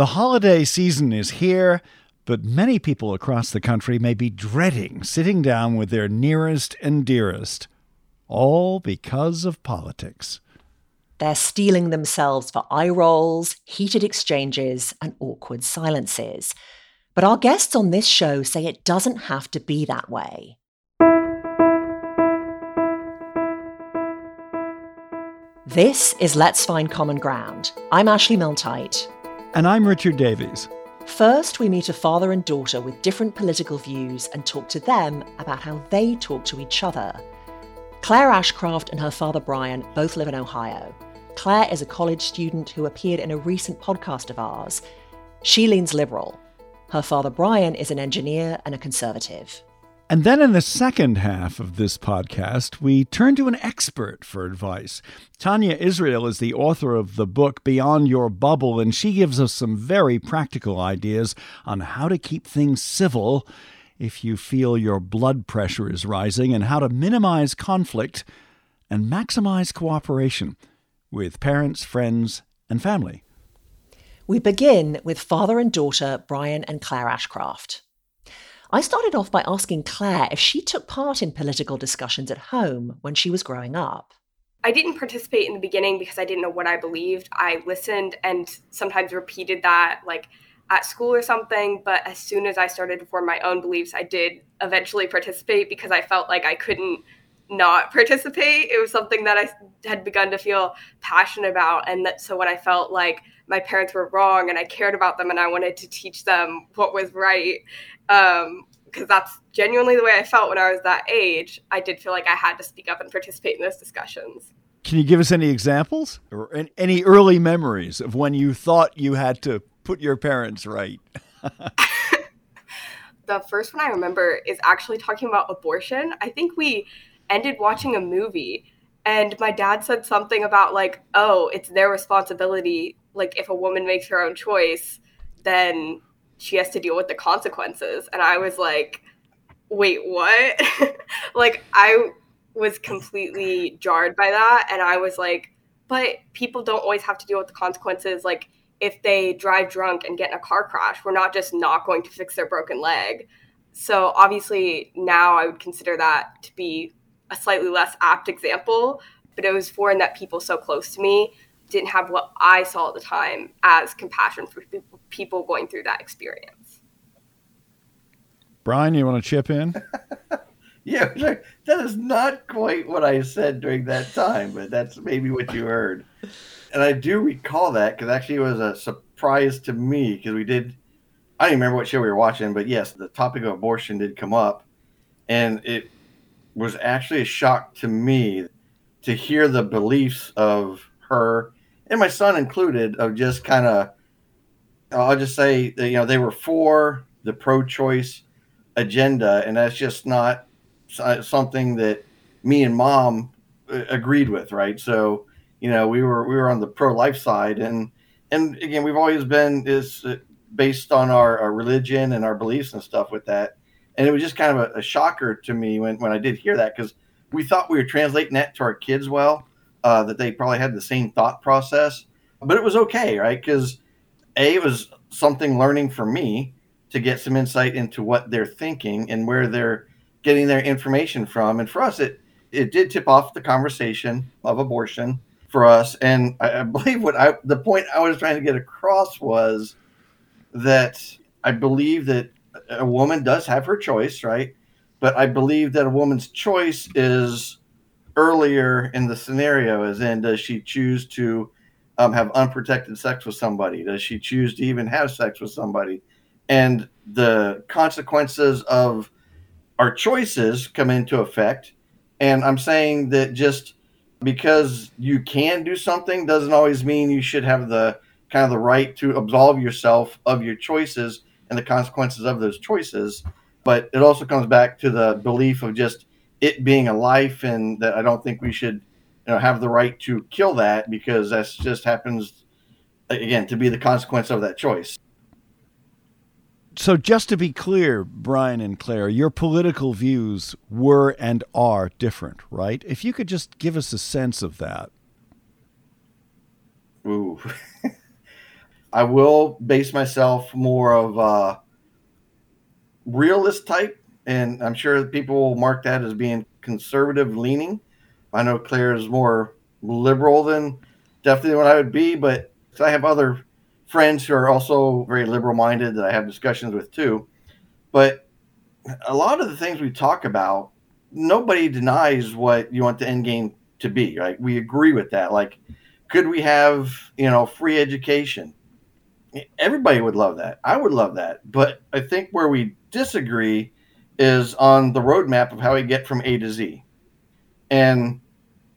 The holiday season is here, but many people across the country may be dreading sitting down with their nearest and dearest, all because of politics. They're steeling themselves for eye rolls, heated exchanges, and awkward silences. But our guests on this show say it doesn't have to be that way. This is Let's Find Common Ground. I'm Ashley Milne-Tyte. And I'm Richard Davies. First, we meet a father and daughter with different political views and talk to them about how they talk to each other. Claire Ashcraft and her father Brian both live in Ohio. Claire is a college student who appeared in a recent podcast of ours. She leans liberal. Her father Brian is an engineer and a conservative. And then in the second half of this podcast, we turn to an expert for advice. Tania Israel is the author of the book Beyond Your Bubble, and she gives us some very practical ideas on how to keep things civil if you feel your blood pressure is rising and how to minimize conflict and maximize cooperation with parents, friends, and family. We begin with father and daughter Brian and Claire Ashcraft. I started off by asking Claire if she took part in political discussions at home when she was growing up. I didn't participate in the beginning because I didn't know what I believed. I listened and sometimes repeated that, like at school or something. But as soon as I started to form my own beliefs, I did eventually participate because I felt like I couldn't not participate. It was something that I had begun to feel passionate about. And that, so when I felt like my parents were wrong and I cared about them and I wanted to teach them what was right, because um, that's genuinely the way I felt when I was that age, I did feel like I had to speak up and participate in those discussions. Can you give us any examples or any early memories of when you thought you had to put your parents right? the first one I remember is actually talking about abortion. I think we ended watching a movie and my dad said something about like oh it's their responsibility like if a woman makes her own choice then she has to deal with the consequences. And i was like wait what? Like i was completely jarred by that. And i was like but people don't always have to deal with the consequences. Like if they drive drunk and get in a car crash we're not just not going to fix their broken leg. So obviously now i would consider that to be a slightly less apt example, but it was foreign that people so close to me didn't have what I saw at the time as compassion for people going through that experience. Brian, you want to chip in? yeah, that is not quite what I said during that time, but that's maybe what you heard. And I do recall that because actually it was a surprise to me because we did. I don't remember what show we were watching, but yes, the topic of abortion did come up, and it was actually a shock to me to hear the beliefs of her and my son included of just kind of I'll just say that, you know they were for the pro-choice agenda and that's just not something that me and mom uh, agreed with right? So you know we were we were on the pro-life side and and again we've always been is uh, based on our, our religion and our beliefs and stuff with that. And it was just kind of a, a shocker to me when, when I did hear that because we thought we were translating that to our kids well, uh, that they probably had the same thought process, but it was okay, right? Because a it was something learning for me to get some insight into what they're thinking and where they're getting their information from, and for us, it it did tip off the conversation of abortion for us, and I, I believe what I the point I was trying to get across was that I believe that a woman does have her choice, right? But I believe that a woman's choice is earlier in the scenario, as in, does she choose to um, have unprotected sex with somebody? Does she choose to even have sex with somebody? And the consequences of our choices come into effect. And I'm saying that just because you can do something doesn't always mean you should have the kind of the right to absolve yourself of your choices and the consequences of those choices. But it also comes back to the belief of just it being a life, and that I don't think we should, know, have the right to kill that because that's just happens again to be the consequence of that choice. So, just to be clear, Brian and Claire, your political views were and are different, right? If you could just give us a sense of that. Ooh. I will base myself more of a realist type, and I'm sure people will mark that as being conservative leaning. I know Claire is more liberal than definitely what I would be, but I have other friends who are also very liberal minded that I have discussions with too. But a lot of the things we talk about, nobody denies what you want the end game to be. Right? We agree with that. Like, could we have you know free education? Everybody would love that. I would love that. But I think where we disagree is on the roadmap of how we get from A to Z. And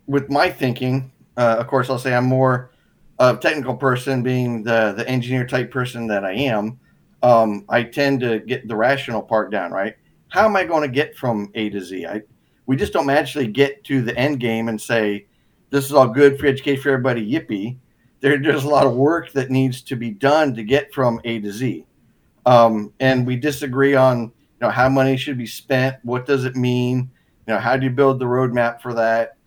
with my thinking, uh, of course, I'll say I'm more a technical person, being the the engineer type person that I am. Um, I tend to get the rational part down. Right? How am I going to get from A to Z? I we just don't magically get to the end game and say this is all good for education for everybody. Yippee! There, there's a lot of work that needs to be done to get from A to Z, um, and we disagree on you know how money should be spent. What does it mean? You know, how do you build the roadmap for that?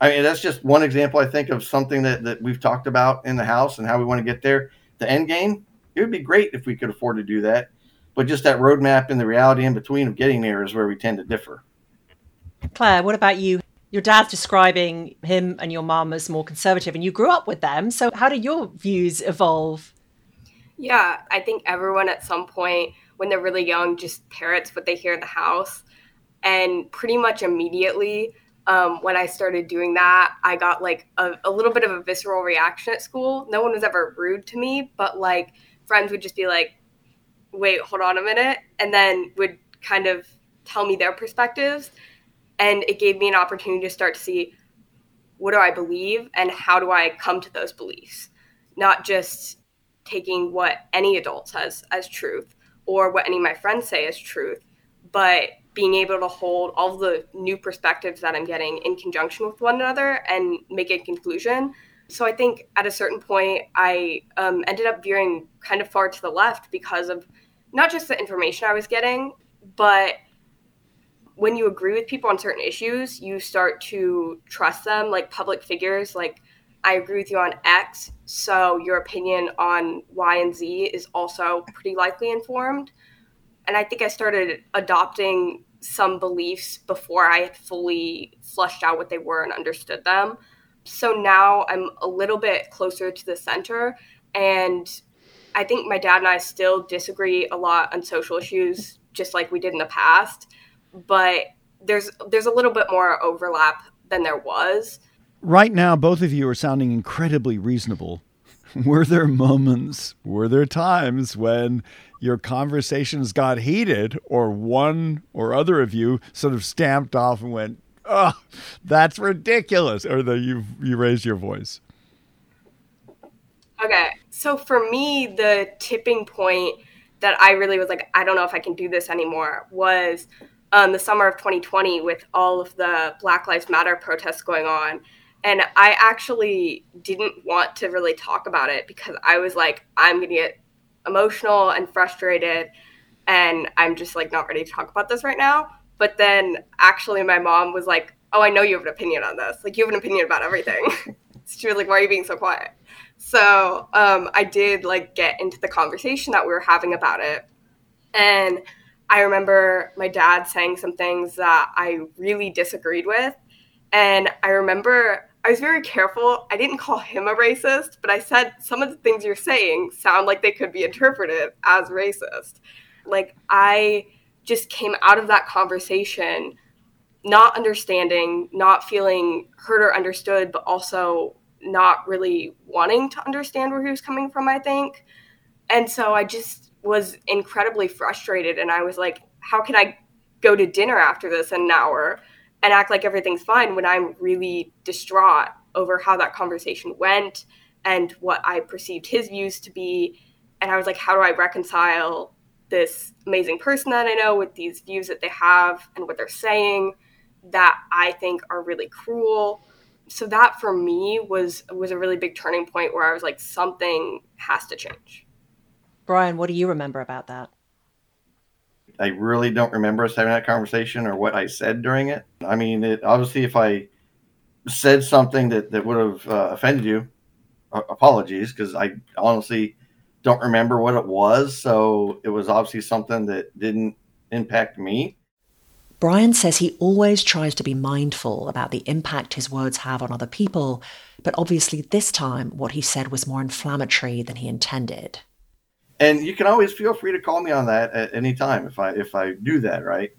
I mean, that's just one example, I think, of something that, that we've talked about in the house and how we want to get there. The end game, it would be great if we could afford to do that. But just that roadmap and the reality in between of getting there is where we tend to differ. Claire, what about you? Your dad's describing him and your mom as more conservative, and you grew up with them. So, how did your views evolve? Yeah, I think everyone at some point when they're really young just parrots what they hear in the house. And pretty much immediately, um, when I started doing that, I got like a, a, little bit of a visceral reaction at school. No one was ever rude to me, but like friends would just be like, wait, hold on a minute, and then would kind of tell me their perspectives. And it gave me an opportunity to start to see what do I believe and how do I come to those beliefs, not just taking what any adult says as truth or what any of my friends say as truth, but being able to hold all the new perspectives that I'm getting in conjunction with one another and make a conclusion. So I think at a certain point, I um, ended up veering kind of far to the left because of not just the information I was getting, but when you agree with people on certain issues, you start to trust them, like public figures. Like, I agree with you on X, so your opinion on Y and Z is also pretty likely informed. And I think I started adopting some beliefs before I fully flushed out what they were and understood them. So now I'm a little bit closer to the center. And I think my dad and I still disagree a lot on social issues, just like we did in the past. But there's there's a little bit more overlap than there was. Right now, both of you are sounding incredibly reasonable. Were there moments, were there times when your conversations got heated, or one or other of you sort of stamped off and went, "Oh, that's ridiculous," or that you you raised your voice? Okay, so for me, the tipping point that I really was like, I don't know if I can do this anymore was um, the summer of 2020 with all of the Black Lives Matter protests going on. And I actually didn't want to really talk about it because I was like, I'm going to get emotional and frustrated and I'm just like not ready to talk about this right now. But then actually my mom was like, "Oh, I know you have an opinion on this. Like you have an opinion about everything." she was like, "Why are you being so quiet?" So um, I did like get into the conversation that we were having about it, and I remember my dad saying some things that I really disagreed with, and I remember I was very careful. I didn't call him a racist, but I said some of the things you're saying sound like they could be interpreted as racist. Like I just came out of that conversation not understanding, not feeling heard or understood, but also not really wanting to understand where he was coming from, I think. And so I just was incredibly frustrated and I was like, how can I go to dinner after this in an hour? And act like everything's fine when I'm really distraught over how that conversation went and what I perceived his views to be. And I was like, how do I reconcile this amazing person that I know with these views that they have and what they're saying that I think are really cruel? So that for me was was a really big turning point where I was like, something has to change. Brian, what do you remember about that? I really don't remember us having that conversation or what I said during it. I mean, it, obviously, if I said something that, that would have uh, offended you, apologies, because I honestly don't remember what it was. So it was obviously something that didn't impact me. Brian says he always tries to be mindful about the impact his words have on other people, but obviously this time what he said was more inflammatory than he intended. And you can always feel free to call me on that at any time if I if I do that, right?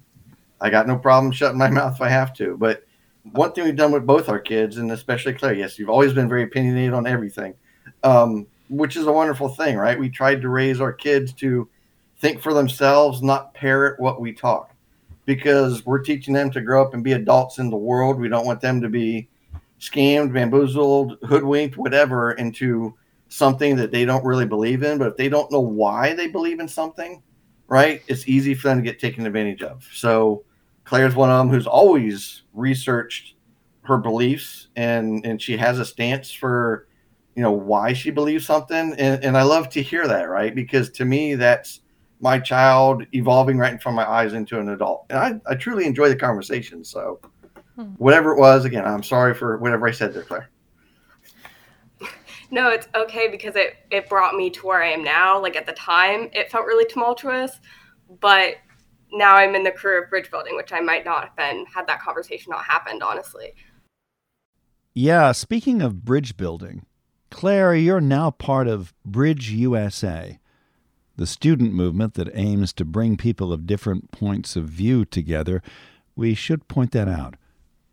I got no problem shutting my mouth if I have to. But one thing we've done with both our kids, and especially Claire, yes, you've always been very opinionated on everything, um, which is a wonderful thing, right? We tried to raise our kids to think for themselves, not parrot what we talk, because we're teaching them to grow up and be adults in the world. We don't want them to be scammed, bamboozled, hoodwinked, whatever, into something that they don't really believe in. But if they don't know why they believe in something, right, it's easy for them to get taken advantage of. So Claire's one of them who's always researched her beliefs and and she has a stance for you know why she believes something and, and i love to hear that right because to me that's my child evolving right in front of my eyes into an adult and i, I truly enjoy the conversation so hmm. whatever it was again i'm sorry for whatever i said there claire no, it's okay because it it brought me to where I am now. Like at the time, it felt really tumultuous, but now I'm in the career of bridge building, which I might not have been had that conversation not happened, honestly. Yeah, speaking of bridge building, Claire, you're now part of Bridge USA, the student movement that aims to bring people of different points of view together. We should point that out.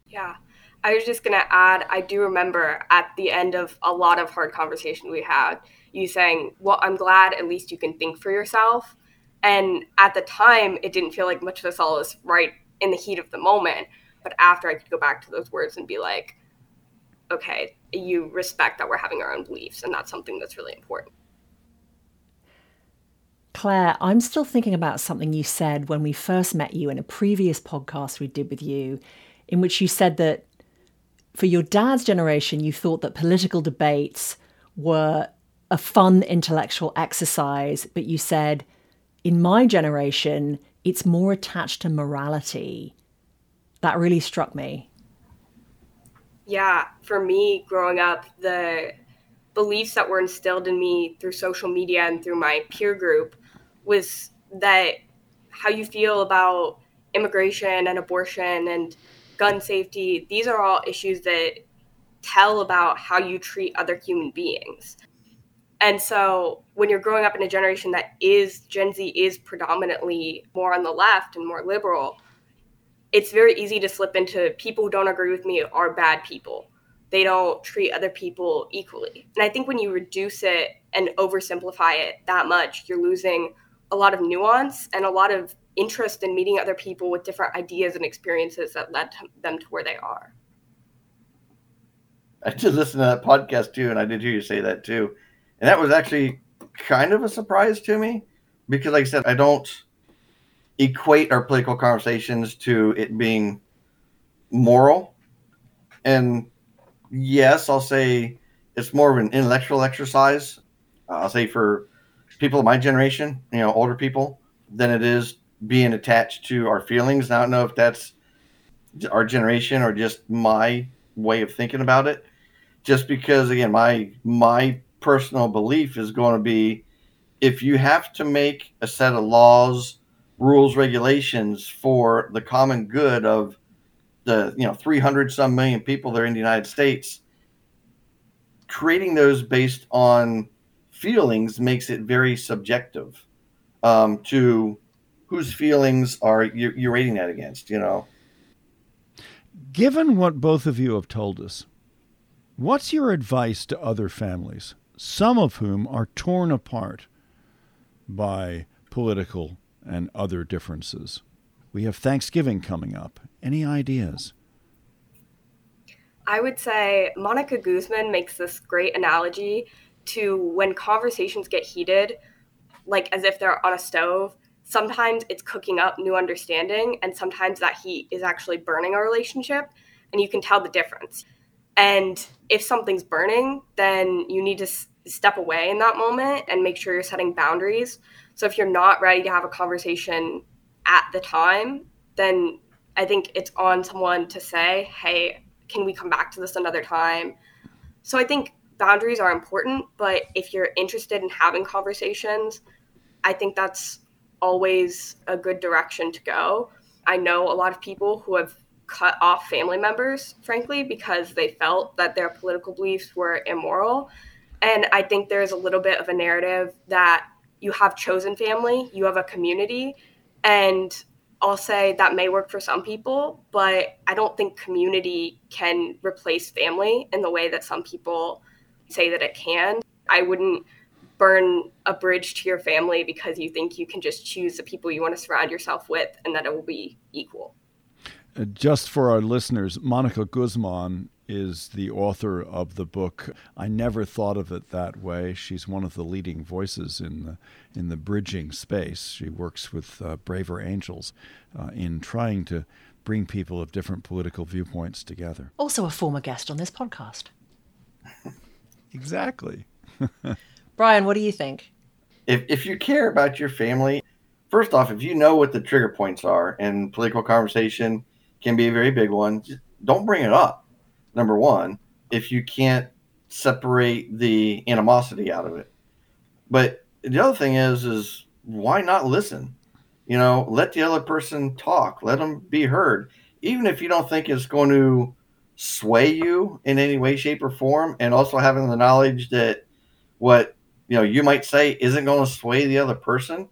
Yeah. I was just going to add, I do remember at the end of a lot of hard conversation we had, you saying, Well, I'm glad at least you can think for yourself. And at the time, it didn't feel like much of all was right in the heat of the moment. But after I could go back to those words and be like, okay, you respect that we're having our own beliefs. And that's something that's really important. Claire, I'm still thinking about something you said when we first met you in a previous podcast we did with you, in which you said that for your dad's generation, you thought that political debates were a fun intellectual exercise, but you said, in my generation, it's more attached to morality. That really struck me. Yeah, for me, growing up, the beliefs that were instilled in me through social media and through my peer group was that how you feel about immigration and abortion and gun safety, these are all issues that tell about how you treat other human beings. And so when you're growing up in a generation that is Gen Z is predominantly more on the left and more liberal, it's very easy to slip into people who don't agree with me are bad people. They don't treat other people equally. And I think when you reduce it and oversimplify it that much, you're losing a lot of nuance and a lot of interest in meeting other people with different ideas and experiences that led them to where they are. I did listen to that podcast too, and I did hear you say that too. And that was actually kind of a surprise to me because, like I said, I don't equate our political conversations to it being moral. And yes, I'll say it's more of an intellectual exercise. Uh, I'll say for people of my generation, you know, older people, than it is being attached to our feelings. I don't know if that's our generation or just my way of thinking about it. Just because, again, my my personal belief is going to be if you have to make a set of laws, rules, regulations for the common good of the you know 300 some million people that are in the United States, creating those based on feelings makes it very subjective um, to whose feelings are you, you're rating that against, you know? Given what both of you have told us, what's your advice to other families, some of whom are torn apart by political and other differences? We have Thanksgiving coming up. Any ideas? I would say Monica Guzman makes this great analogy to when conversations get heated, like as if they're on a stove sometimes it's cooking up new understanding and sometimes that heat is actually burning a relationship and you can tell the difference. And if something's burning then you need to s- step away in that moment and make sure you're setting boundaries. So if you're not ready to have a conversation at the time then i think it's on someone to say hey can we come back to this another time? So i think boundaries are important, but if you're interested in having conversations, I think that's always a good direction to go. I know a lot of people who have cut off family members, frankly, because they felt that their political beliefs were immoral. And I think there's a little bit of a narrative that you have chosen family, you have a community, and I'll say that may work for some people, but I don't think community can replace family in the way that some people say that it can. I wouldn't burn a bridge to your family because you think you can just choose the people you want to surround yourself with and that it will be equal. Uh, just for our listeners, Monica Guzman is the author of the book. I never thought of it that way. She's one of the leading voices in the in the bridging space. She works with uh, Braver Angels uh, in trying to bring people of different political viewpoints together. Also, a former guest on this podcast. exactly. Brian, what do you think? If if you care about your family, first off, if you know what the trigger points are, and political conversation can be a very big one, don't bring it up number one, if you can't separate the animosity out of it. But the other thing is, is why not listen? You know, let the other person talk, let them be heard, even if you don't think it's going to sway you in any way, shape, or form, and also having the knowledge that what you know you might say isn't going to sway the other person.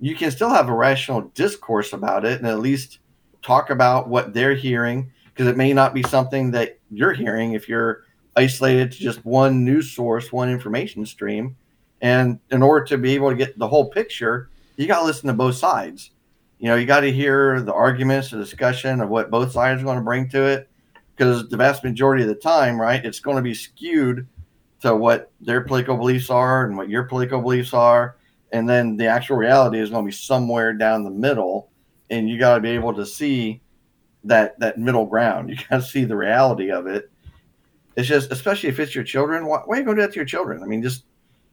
You can still have a rational discourse about it, and at least talk about what they're hearing because it may not be something that you're hearing if you're isolated to just one news source, one information stream. And in order to be able to get the whole picture, you got to listen to both sides. You know, you got to hear the arguments, the discussion of what both sides are going to bring to it. Because the vast majority of the time, right, it's going to be skewed to what their political beliefs are and what your political beliefs are. And then the actual reality is going to be somewhere down the middle. And you got to be able to see that that middle ground. You got to see the reality of it. It's just, especially if it's your children. Why, why are you going to do that to your children? I mean, just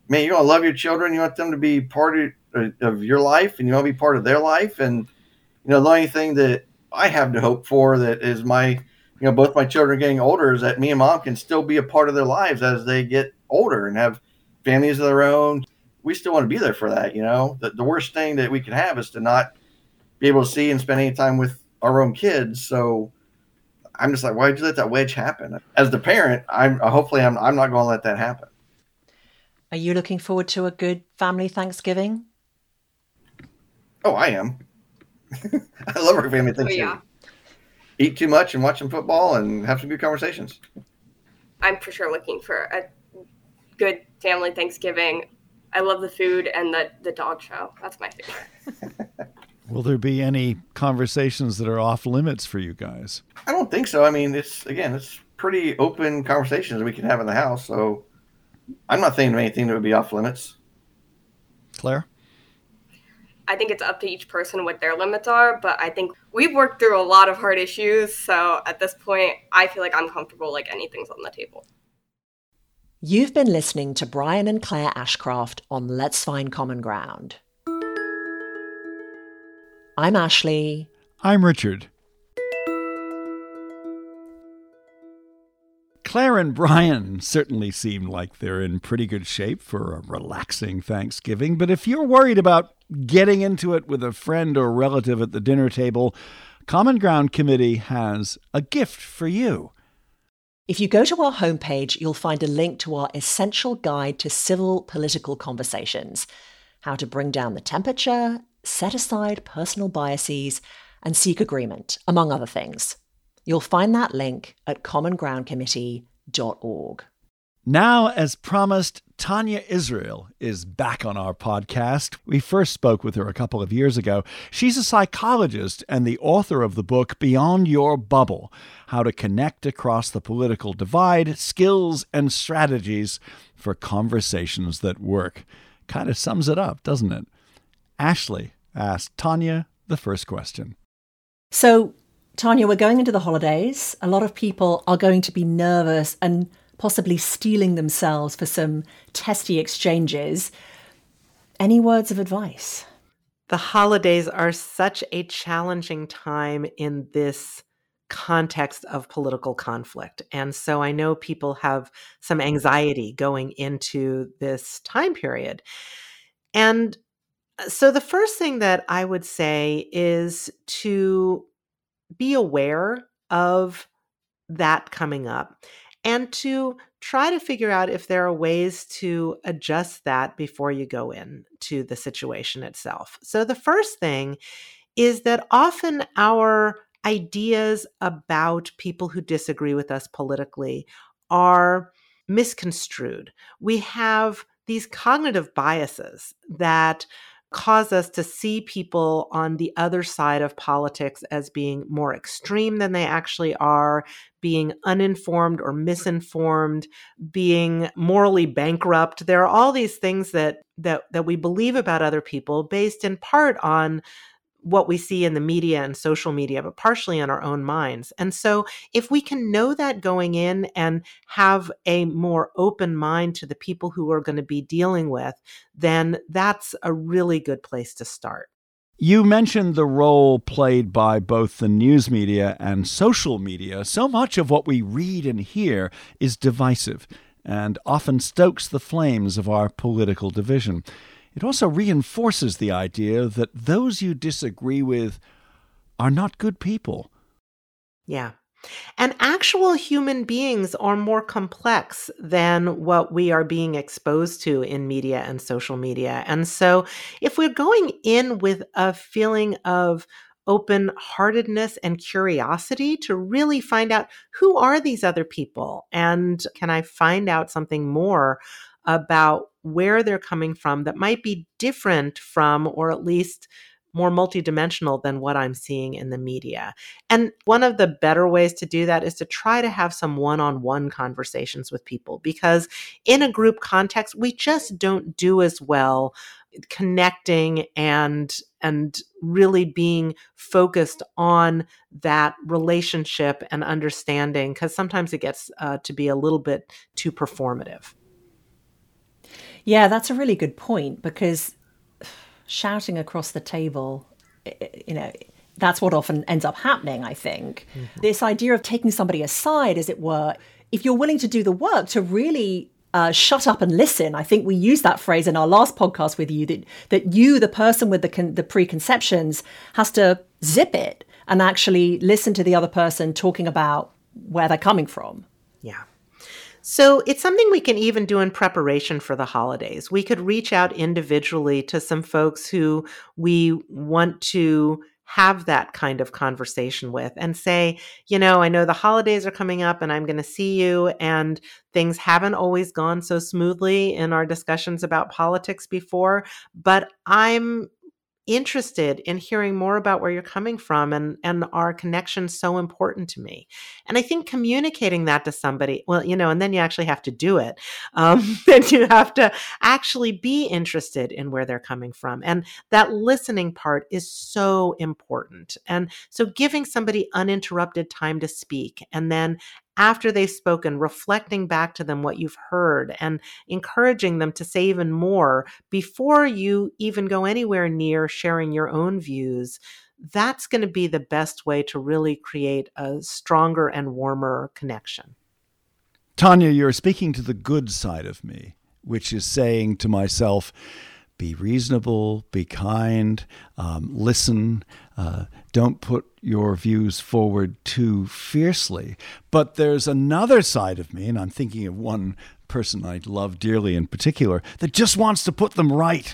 man, you want to love your children. You want them to be part of, of your life, and you want to be part of their life. And you know, the only thing that I have to hope for that is my, you know, both my children getting older is that me and mom can still be a part of their lives as they get older and have families of their own. We still want to be there for that. You know, the, the worst thing that we can have is to not be able to see and spend any time with our own kids. So I'm just like, why did you let that wedge happen? As the parent, I'm hopefully I'm I'm not going to let that happen. Are you looking forward to a good family Thanksgiving? Oh, I am. I love our family Thanksgiving. Oh, yeah. Eat too much and watch some football and have some good conversations. I'm for sure looking for a good family Thanksgiving. I love the food and the the dog show. That's my favorite. Will there be any conversations that are off limits for you guys? I don't think so. I mean, it's again, it's pretty open conversations we can have in the house. So I'm not thinking of anything that would be off limits. Claire? I think it's up to each person what their limits are, but I think we've worked through a lot of hard issues. So at this point, I feel like I'm comfortable, like anything's on the table. You've been listening to Brian and Claire Ashcraft on Let's Find Common Ground. I'm Ashley. I'm Richard. Claire and Brian certainly seem like they're in pretty good shape for a relaxing Thanksgiving, but if you're worried about getting into it with a friend or relative at the dinner table, Common Ground Committee has a gift for you. If you go to our homepage, you'll find a link to our essential guide to civil political conversations how to bring down the temperature, set aside personal biases, and seek agreement, among other things. You'll find that link at commongroundcommittee.org. Now, as promised, Tania Israel is back on our podcast. We first spoke with her a couple of years ago. She's a psychologist and the author of the book Beyond Your Bubble How to Connect Across the Political Divide Skills and Strategies for Conversations That Work. Kind of sums it up, doesn't it? Ashley asked Tania the first question. So, Tania, we're going into the holidays. A lot of people are going to be nervous and possibly steeling themselves for some testy exchanges. Any words of advice? The holidays are such a challenging time in this context of political conflict. And so I know people have some anxiety going into this time period. And uh, so the first thing that I would say is to be aware of that coming up and to try to figure out if there are ways to adjust that before you go in to the situation itself. So the first thing is that often our ideas about people who disagree with us politically are misconstrued. We have these cognitive biases that cause us to see people on the other side of politics as being more extreme than they actually are, being uninformed or misinformed, being morally bankrupt. There are all these things that that that we believe about other people based in part on what we see in the media and social media, but partially in our own minds. And so, if we can know that going in and have a more open mind to the people who are going to be dealing with, then that's a really good place to start. You mentioned the role played by both the news media and social media. So much of what we read and hear is divisive and often stokes the flames of our political division. It also reinforces the idea that those you disagree with are not good people. Yeah. And actual human beings are more complex than what we are being exposed to in media and social media. And so, if we're going in with a feeling of open heartedness and curiosity to really find out who are these other people and can I find out something more about where they're coming from that might be different from, or at least more multidimensional than what I'm seeing in the media. And one of the better ways to do that is to try to have some one on one conversations with people because in a group context, we just don't do as well connecting and and really being focused on that relationship and understanding because sometimes it gets uh, to be a little bit too performative yeah, that's a really good point because shouting across the table, you know, that's what often ends up happening, I think. Mm-hmm. This idea of taking somebody aside, as it were, if you're willing to do the work to really uh, shut up and listen. I think we used that phrase in our last podcast with you that that you, the person with the con- the preconceptions, has to zip it and actually listen to the other person talking about where they're coming from. Yeah. So it's something we can even do in preparation for the holidays. We could reach out individually to some folks who we want to have that kind of conversation with and say, you know, I know the holidays are coming up and I'm going to see you, and things haven't always gone so smoothly in our discussions about politics before, but I'm interested in hearing more about where you're coming from and and our connection so important to me. And i think communicating that to somebody well you know and then you actually have to do it um, then you have to actually be interested in where they're coming from. And that listening part is so important. And so giving somebody uninterrupted time to speak and then after they've spoken, reflecting back to them what you've heard and encouraging them to say even more before you even go anywhere near sharing your own views. That's going to be the best way to really create a stronger and warmer connection. Tania, you're speaking to the good side of me, which is saying to myself, be reasonable, be kind, um, listen, uh, don't put your views forward too fiercely. But there's another side of me, and I'm thinking of one person I love dearly in particular, that just wants to put them right.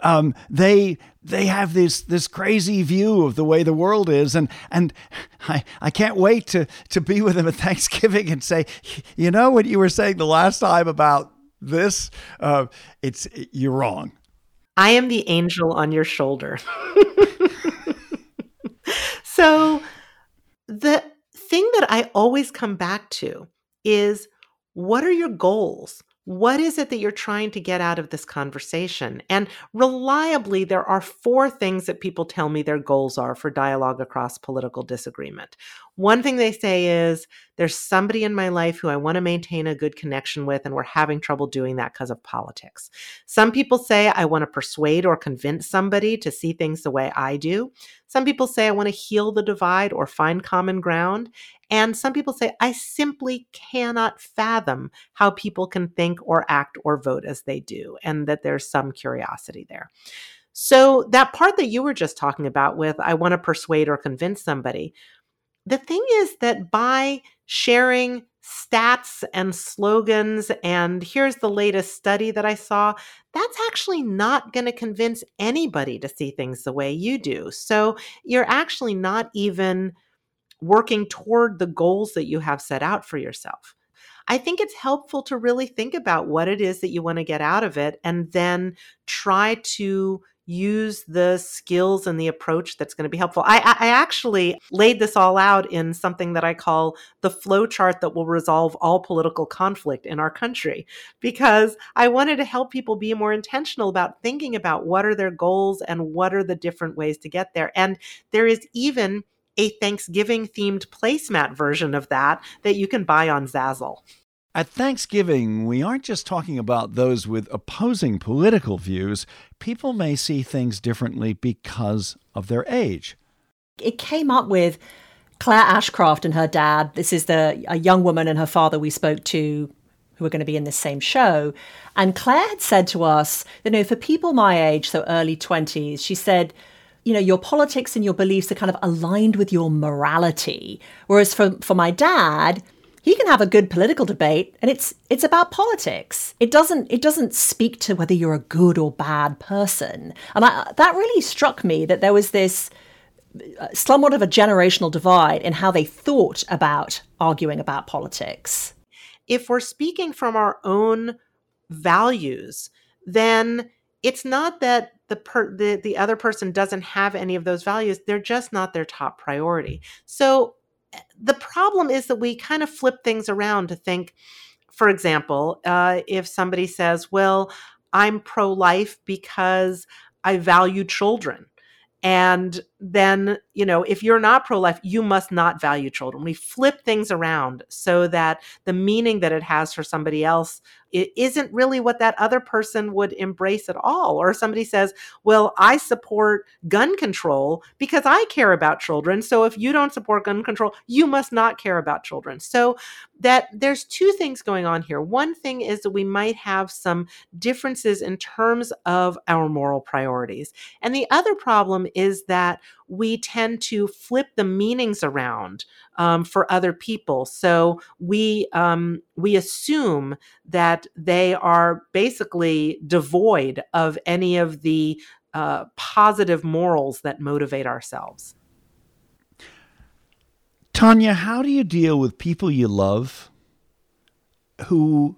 Um, they they have this this crazy view of the way the world is, and and I I can't wait to to be with them at Thanksgiving and say, you know what you were saying the last time about this, uh, it's you're wrong. I am the angel on your shoulder. so, the thing that I always come back to is what are your goals? What is it that you're trying to get out of this conversation? And reliably, there are four things that people tell me their goals are for dialogue across political disagreement. One thing they say is there's somebody in my life who I want to maintain a good connection with, and we're having trouble doing that because of politics. Some people say I want to persuade or convince somebody to see things the way I do. Some people say, I want to heal the divide or find common ground. And some people say, I simply cannot fathom how people can think or act or vote as they do, and that there's some curiosity there. So, that part that you were just talking about with, I want to persuade or convince somebody, the thing is that by sharing stats and slogans, and here's the latest study that I saw, that's actually not going to convince anybody to see things the way you do. So you're actually not even working toward the goals that you have set out for yourself. I think it's helpful to really think about what it is that you want to get out of it and then try to use the skills and the approach that's going to be helpful. I, I, actually laid this all out in something that I call the flow chart that will resolve all political conflict in our country, because I wanted to help people be more intentional about thinking about what are their goals and what are the different ways to get there. And there is even a Thanksgiving themed placemat version of that that you can buy on Zazzle. At Thanksgiving, we aren't just talking about those with opposing political views. People may see things differently because of their age. It came up with Claire Ashcraft and her dad. This is the a young woman and her father we spoke to who are going to be in this same show. And Claire had said to us, you know, for people my age, so early 20s, she said, you know, your politics and your beliefs are kind of aligned with your morality. Whereas for, for my dad, he can have a good political debate and it's it's about politics. It doesn't it doesn't speak to whether you're a good or bad person. And I, that really struck me that there was this uh, somewhat of a generational divide in how they thought about arguing about politics. If we're speaking from our own values then it's not that the per the, the other person doesn't have any of those values. They're just not their top priority. So the problem is that we kind of flip things around to think, for example, uh, if somebody says, well, I'm pro life because I value children. And then, you know, if you're not pro life, you must not value children. We flip things around so that the meaning that it has for somebody else it isn't really what that other person would embrace at all. Or somebody says, Well, I support gun control because I care about children. So if you don't support gun control, you must not care about children. So that there's two things going on here. One thing is that we might have some differences in terms of our moral priorities. And the other problem is that we tend to flip the meanings around um, for other people. So we um, we assume that they are basically devoid of any of the uh, positive morals that motivate ourselves. Tania, how do you deal with people you love who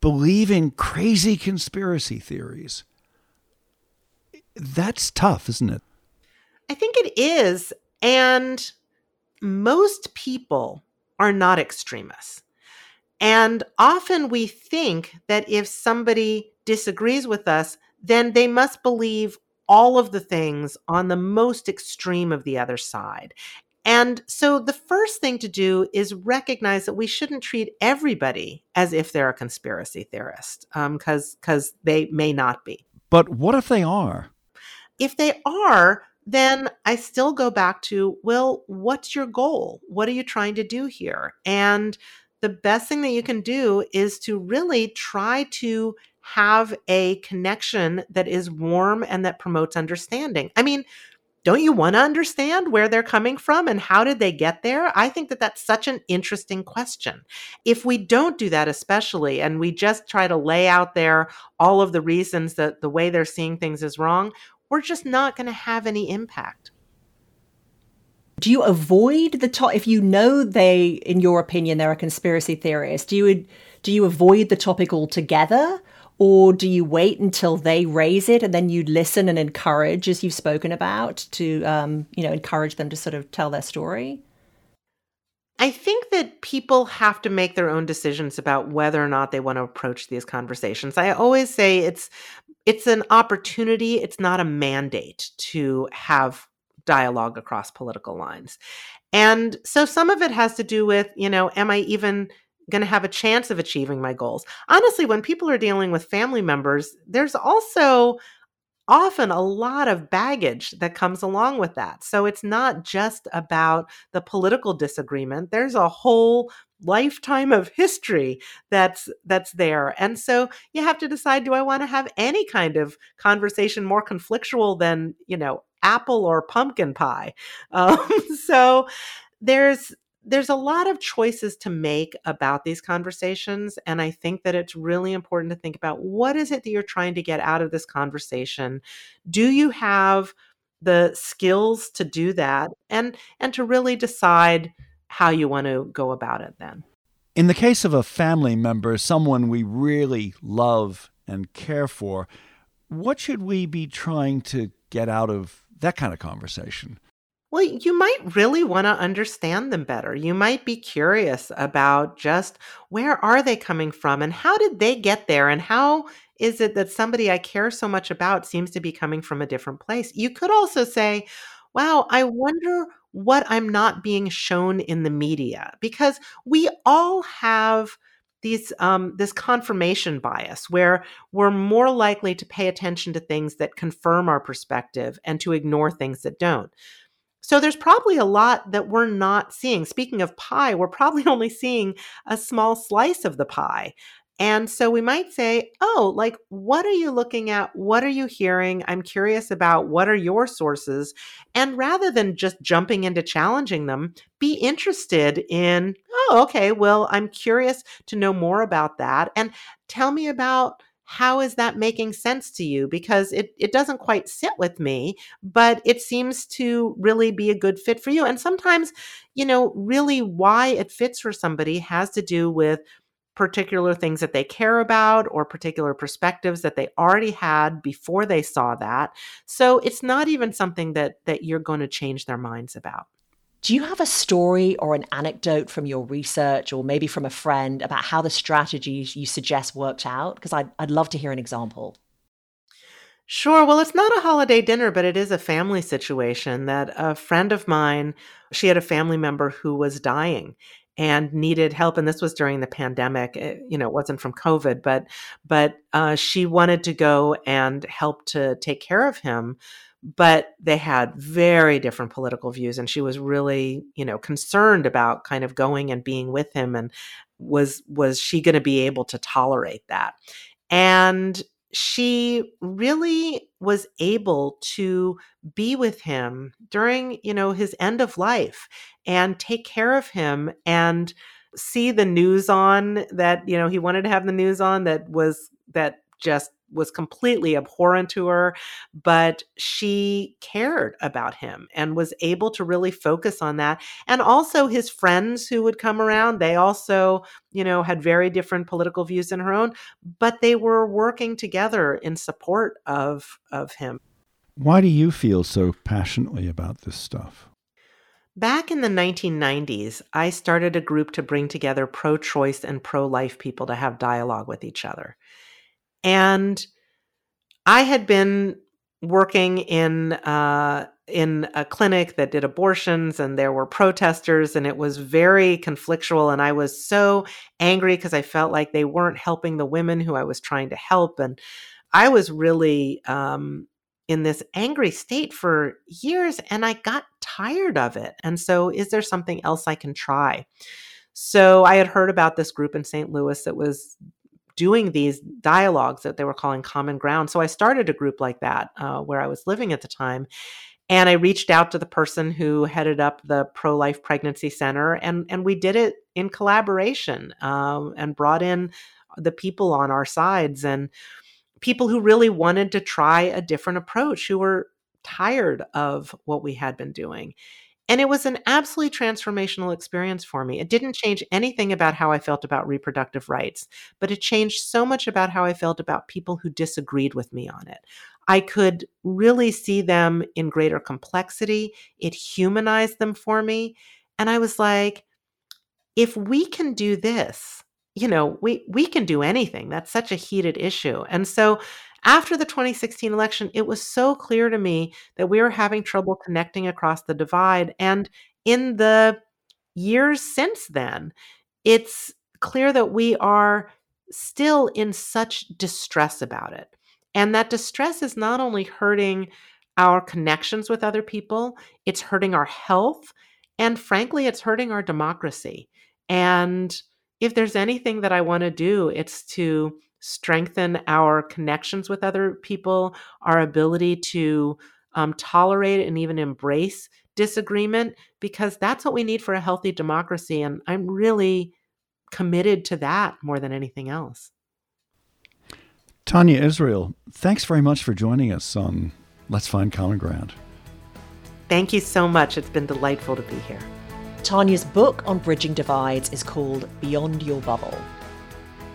believe in crazy conspiracy theories? That's tough, isn't it? I think it is. And most people are not extremists. And often we think that if somebody disagrees with us, then they must believe all of the things on the most extreme of the other side. And so the first thing to do is recognize that we shouldn't treat everybody as if they're a conspiracy theorist, because um, because they may not be. But what if they are? If they are, then I still go back to, well, what's your goal? What are you trying to do here? And the best thing that you can do is to really try to have a connection that is warm and that promotes understanding. I mean, don't you want to understand where they're coming from and how did they get there? I think that that's such an interesting question. If we don't do that, especially, and we just try to lay out there all of the reasons that the way they're seeing things is wrong, we're just not going to have any impact. Do you avoid the top if you know they, in your opinion, they're a conspiracy theorist? Do you do you avoid the topic altogether, or do you wait until they raise it and then you listen and encourage, as you've spoken about, to um, you know encourage them to sort of tell their story? I think that people have to make their own decisions about whether or not they want to approach these conversations. I always say it's it's an opportunity, it's not a mandate to have dialogue across political lines. And so some of it has to do with, you know, am I even going to have a chance of achieving my goals? Honestly, when people are dealing with family members, there's also often a lot of baggage that comes along with that. So it's not just about the political disagreement. There's a whole lifetime of history that's that's there. And so you have to decide do I want to have any kind of conversation more conflictual than, you know, apple or pumpkin pie. Um, so there's there's a lot of choices to make about these conversations and i think that it's really important to think about what is it that you're trying to get out of this conversation? Do you have the skills to do that and and to really decide how you want to go about it then? In the case of a family member someone we really love and care for what should we be trying to get out of that kind of conversation well, you might really want to understand them better. You might be curious about just where are they coming from and how did they get there and how is it that somebody I care so much about seems to be coming from a different place. You could also say, wow, I wonder what I'm not being shown in the media because we all have these um, this confirmation bias where we're more likely to pay attention to things that confirm our perspective and to ignore things that don't. So there's probably a lot that we're not seeing. Speaking of pie, we're probably only seeing a small slice of the pie. And so we might say, oh, like, what are you looking at? What are you hearing? I'm curious about what are your sources? And rather than just jumping into challenging them, be interested in, oh, okay, well, I'm curious to know more about that. And tell me about how is that making sense to you? Because it, it doesn't quite sit with me, but it seems to really be a good fit for you. And sometimes, you know, really why it fits for somebody has to do with particular things that they care about or particular perspectives that they already had before they saw that. So it's not even something that that you're going to change their minds about. Do you have a story or an anecdote from your research or maybe from a friend about how the strategies you suggest worked out? Because I'd, I'd love to hear an example. Sure. Well, it's not a holiday dinner, but it is a family situation that a friend of mine, she had a family member who was dying and needed help and this was during the pandemic it, eh, you know it wasn't from covid but but uh, she wanted to go and help to take care of him but they had very different political views and she was really you know concerned about kind of going and being with him and was was she going to be able to tolerate that? And she really was able to be with him during you know his end of life and take care of him and see the news on that you know he wanted to have the news on that was that just was completely abhorrent to her, but she cared about him and was able to really focus on that. And also his friends who would come around, they also, you know, had very different political views than her own, but they were working together in support of of him. Why do you feel so passionately about this stuff? Back in the 1990s, I started a group to bring together pro choice and pro life people to have dialogue with each other. And I had been working in uh, in a clinic that did abortions and there were protesters and it was very conflictual and i was so angry because i felt like they weren't helping the women who i was trying to help and i was really um, in this angry state for years and i got tired of it and so is there something else i can try? So i had heard about this group in st louis that was doing these dialogues that they were calling common ground. So I started a group like that uh, where I was living at the time. And I reached out to the person who headed up the pro life pregnancy center, and, and we did it in collaboration um, and brought in the people on our sides and people who really wanted to try a different approach, who were tired of what we had been doing. And it was an absolutely transformational experience for me. It didn't change anything about how I felt about reproductive rights, but it changed so much about how I felt about people who disagreed with me on it. I could really see them in greater complexity. It humanized them for me. And I was like, if we can do this, you know, we we can do anything. That's such a heated issue. And so after the 2016 election, it was so clear to me that we were having trouble connecting across the divide. And in the years since then, it's clear that we are still in such distress about it. And that distress is not only hurting our connections with other people, it's hurting our health, and frankly, it's hurting our democracy. And if there's anything that I want to do, it's to strengthen our connections with other people, our ability to um, tolerate and even embrace disagreement, because that's what we need for a healthy democracy. And I'm really committed to that more than anything else. Tania Israel, thanks very much for joining us on Let's Find Common Ground. Thank you so much. It's been delightful to be here. Tania's book on bridging divides is called Beyond Your Bubble.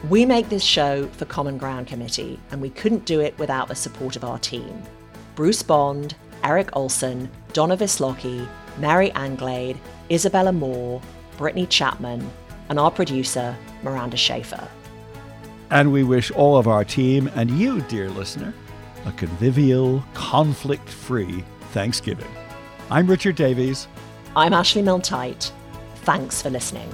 We make this show for Common Ground Committee, and we couldn't do it without the support of our team Bruce Bond, Eric Olson, Donna Vislocki, Mary Anglade, Isabella Moore, Brittany Chapman, and our producer, Miranda Schaefer. And we wish all of our team and you, dear listener, a convivial, conflict free Thanksgiving. I'm Richard Davies. I'm Ashley Milne-Tyte. Thanks for listening.